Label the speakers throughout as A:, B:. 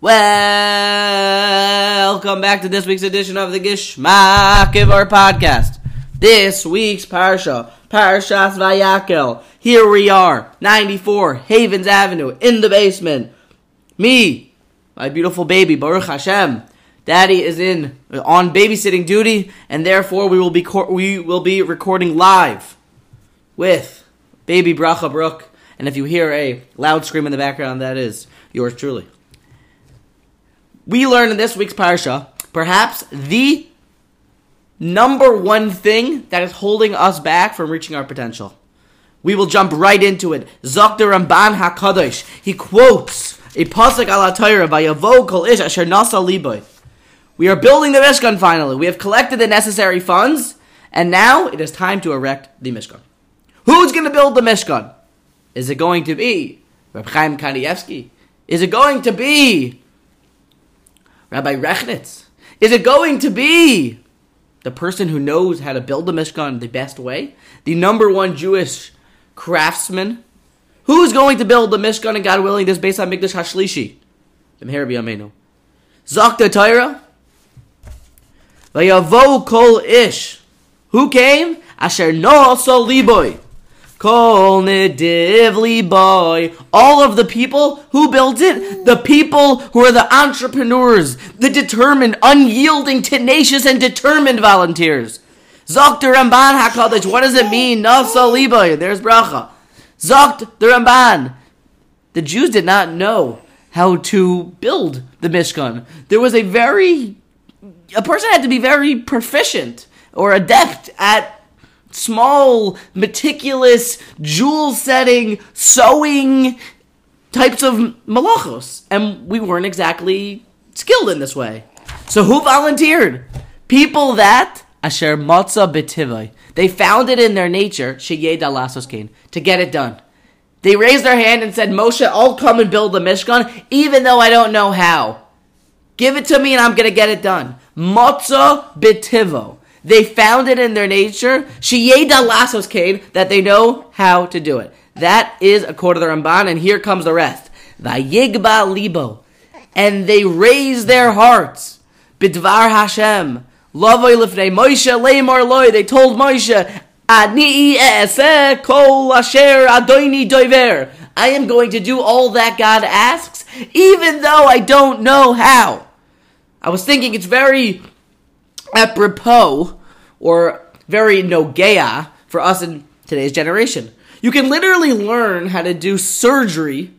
A: Welcome back to this week's edition of the Gishmak of podcast. This week's Parsha, Parshas Vayakel. Here we are, 94 Havens Avenue, in the basement. Me, my beautiful baby, Baruch Hashem. Daddy is in on babysitting duty, and therefore we will be we will be recording live with baby Bracha Brooke. And if you hear a loud scream in the background, that is yours truly. We learn in this week's parsha perhaps the number one thing that is holding us back from reaching our potential. We will jump right into it. Zokter Ramban Hakadosh. He quotes a pasuk ala Torah by Yavo Kol Ish Asher Nasa Liboy. We are building the Mishkan finally. We have collected the necessary funds, and now it is time to erect the Mishkan. Who's going to build the Mishkan? Is it going to be Reb Chaim Kanievsky? Is it going to be Rabbi Rechnitz? Is it going to be the person who knows how to build the Mishkan the best way? The number one Jewish craftsman? Who's going to build the Mishkan and God willing this based on Mikdash Hashlishi? Zakta Torah? Vayavo kol ish. Who came? Asher no liboy. Kol nediv boy. All of the people who built it, the people who are the entrepreneurs, the determined, unyielding, tenacious, and determined volunteers. Zokt Ramban Hakadosh. What does it mean? Nasa liboy. There's bracha. Zokt the Ramban. The Jews did not know how to build the Mishkan. There was a very a person had to be very proficient or adept at small, meticulous, jewel setting, sewing types of malachos. And we weren't exactly skilled in this way. So who volunteered? People that asher matza betivai. They found it in their nature, sheyed alasos kain, to get it done. They raised their hand and said, Moshe, I'll come and build the Mishkan, even though I don't know how. Give it to me and I'm going to get it done. Motza bitivo. They found it in their nature. Shiyeda lasos kade that they know how to do it. That is according to the Ramban, and here comes the rest. Vayigba libo. And they raise their hearts. Bidvar Hashem. Lavoy lifnei Moshe leimar loy. They told Moshe, Ani kol asher adoini doiver. I am going to do all that God asks, even though I don't know how. I was thinking it's very apropos or very nogea for us in today's generation. You can literally learn how to do surgery,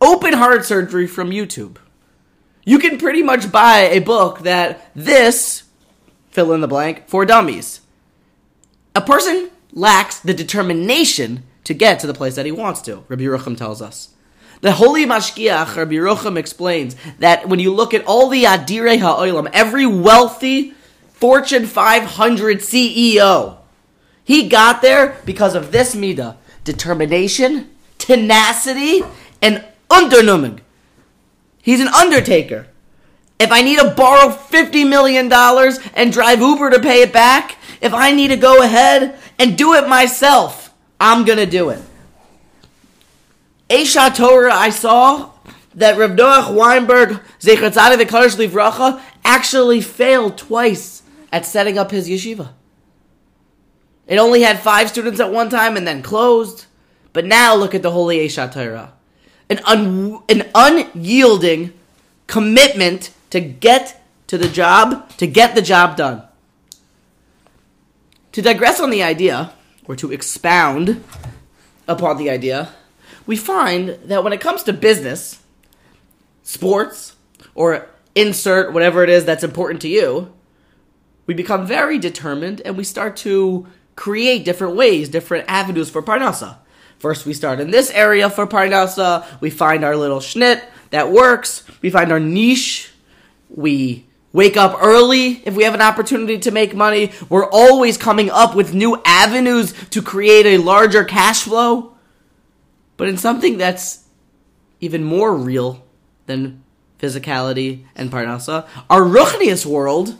A: open heart surgery from YouTube. You can pretty much buy a book that this fill in the blank for dummies. A person lacks the determination to get to the place that he wants to, Rabbi Yerucham tells us. The holy Mashgiach, Rabbi Yerucham explains that when you look at all the Adirei Ha'olam, every wealthy Fortune 500 CEO, he got there because of this midah, determination, tenacity, and undernumming. He's an undertaker. If I need to borrow $50 million and drive Uber to pay it back, if I need to go ahead and do it myself, I'm going to do it. Aish HaTorah, I saw that Rav Noach Weinberg, V'Kadosh Livracha, actually failed twice at setting up his yeshiva. It only had five students at one time and then closed. But now look at the Holy Aish HaTorah. An, un- an unyielding commitment to get to the job, to get the job done. To digress on the idea, or to expound upon the idea, we find that when it comes to business, sports, or insert whatever it is that's important to you, we become very determined and we start to create different ways, different avenues for Parnasa. First, we start in this area for Parnasa, we find our little schnit that works, we find our niche, we wake up early if we have an opportunity to make money. We're always coming up with new avenues to create a larger cash flow. But in something that's even more real than physicality and parnasa, our ruchnius world,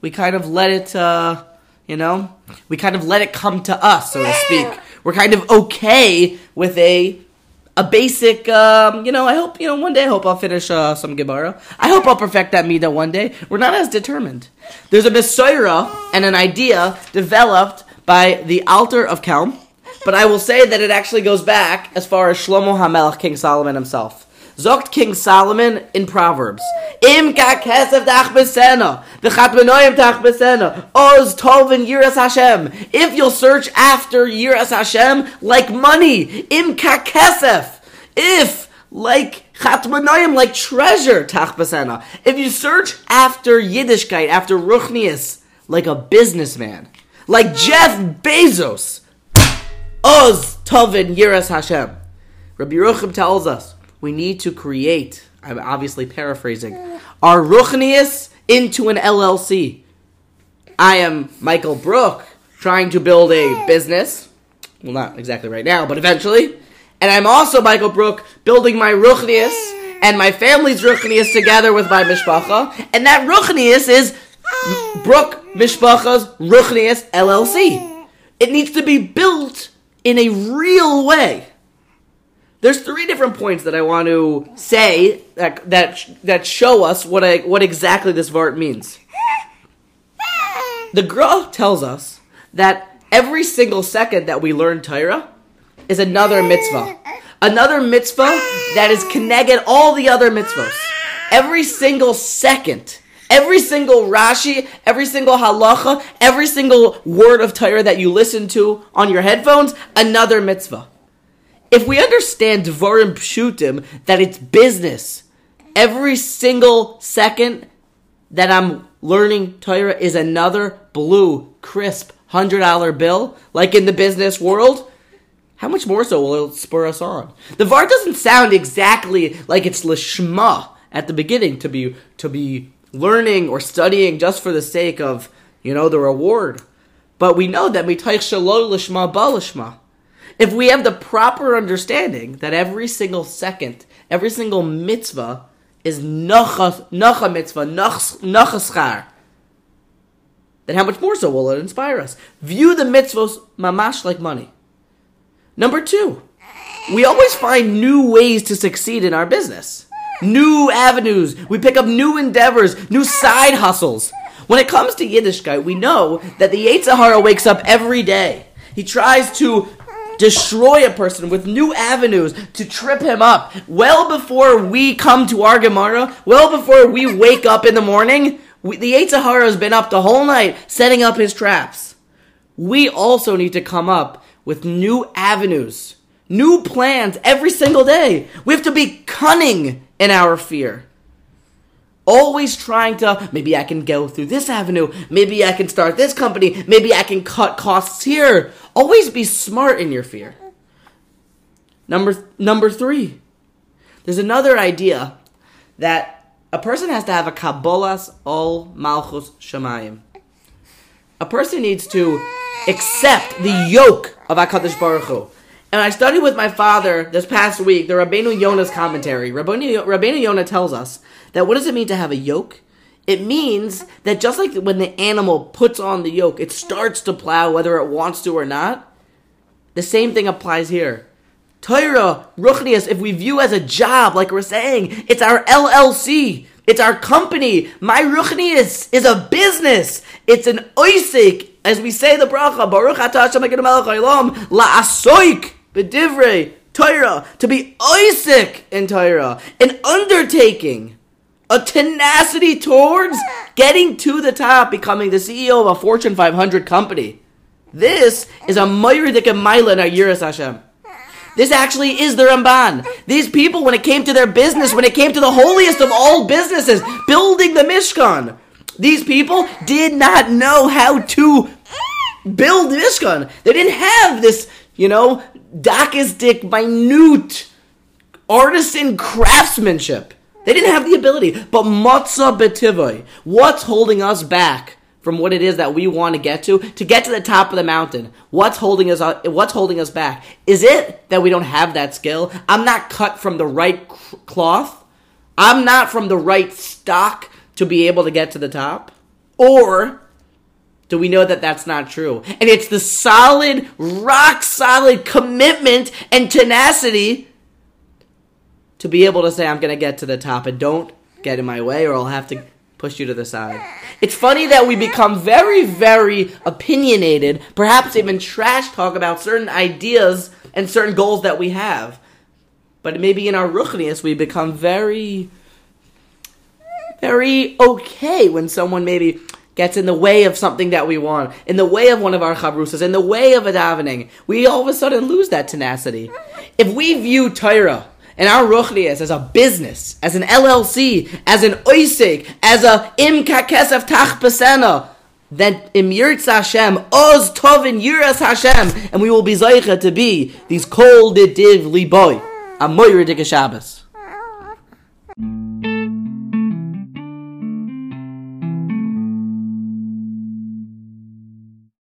A: we kind of let it, uh, you know, we kind of let it come to us, so to speak. We're kind of okay with a a basic, um, you know, I hope, you know, one day I hope I'll finish uh, some Gemara. I hope I'll perfect that Mida one day. We're not as determined. There's a Besoira and an idea developed by the Alter of Kelm, but I will say that it actually goes back as far as Shlomo HaMelech, King Solomon himself. Zogt King Solomon in Proverbs. Im ka kesef besena, v'chat benoyim besena, oz tovin yiras Hashem. If you'll search after yiras Hashem like money, im ka kesef. If like chat benoyim like treasure tach besena. If you search after Yiddishkeit, after Ruchnius, like a businessman, like Jeff Bezos, oz tovin yiras Hashem. Rabbi Yerucham tells us we need to create, I'm obviously paraphrasing, our Ruchnius into an LLC. I am Michael Brooke trying to build a business. Well, not exactly right now, but eventually. And I'm also Michael Brooke building my Ruchnius and my family's Ruchnius together with my Mishpacha. And that Ruchnius is Brooke Mishpacha's Ruchnius LLC. It needs to be built in a real way. There's three different points that I want to say that that that show us what I, what exactly this vart means. The girl tells us that every single second that we learn Torah is another mitzvah, another mitzvah that is connected all the other mitzvahs. Every single second, every single Rashi, every single halacha, every single word of Torah that you listen to on your headphones, another mitzvah if we understand Dvarim Pshutim, that it's business, every single second that I'm learning Torah is another blue, crisp, $100 bill, like in the business world, how much more so will it spur us on? The VAR doesn't sound exactly like it's Lishma at the beginning to be, to be learning or studying just for the sake of, you know, the reward. But we know that mitaych shalol lishma ba lishma if we have the proper understanding that every single second, every single mitzvah is nacha, nacha mitzvah, nachaschar, then how much more so will it inspire us? View the mitzvahs mamash like money. Number two, we always find new ways to succeed in our business. New avenues. We pick up new endeavors, new side hustles. When it comes to Yiddishkeit, we know that the Yetzer Hara wakes up every day. He tries to destroy a person with new avenues to trip him up well before we come to our Gemara, well before we wake up in the morning. We, the Yetzer Hara has been up the whole night setting up his traps. We also need to come up with new avenues, new plans every single day. We have to be cunning in our fear. Always trying to, maybe I can go through this avenue, maybe I can start this company, maybe I can cut costs here. Always be smart in your fear. Number number 3. There's another idea that a person has to have a kabbalas ol malchus shamayim. A person needs to accept the yoke of Hakadosh Baruch Hu. And I studied with my father this past week the Rabbeinu Yonah's commentary. Rabbeinu, Rabbeinu Yonah tells us that what does it mean to have a yoke? It means that just like when the animal puts on the yoke, it starts to plow whether it wants to or not. The same thing applies here. Torah, Ruchnias, if we view as a job, like we're saying, it's our LLC. It's our company. My Ruchnias is a business. It's an oisik. As we say the bracha, Baruch atah haolam, la'asoik b'divrei Torah. To be oisik in Torah. An undertaking a tenacity towards getting to the top, becoming the CEO of a Fortune 500 company. This is a Mayridik Maila in Yiras Hashem. This actually is the Ramban. These people, when it came to their business, when it came to the holiest of all businesses, building the Mishkan, these people did not know how to build Mishkan. They didn't have this, you know, dakistic, minute artisan craftsmanship. They didn't have the ability. But matzah betivoi, what's holding us back from what it is that we want to get to to get to the top of the mountain? What's holding us? Uh, what's holding us back? Is it that we don't have that skill? I'm not cut from the right cloth. I'm not from the right stock to be able to get to the top, or do we know that that's not true? And it's the solid, rock solid commitment and tenacity to be able to say I'm going to get to the top and don't get in my way or I'll have to push you to the side. It's funny that we become very, very opinionated, perhaps even trash talk about certain ideas and certain goals that we have. But maybe in our ruchnius we become very, very okay when someone maybe gets in the way of something that we want, in the way of one of our chavrusas, in the way of a davening. We all of a sudden lose that tenacity. If we view Torah and our ruchnias as a business, as an LLC, as an oisik, as a im kakesef tach besena, then im Hashem, oz tovin yiras Hashem, and we will be zeicha to be these kol div liboy, a moiridik Shabbos.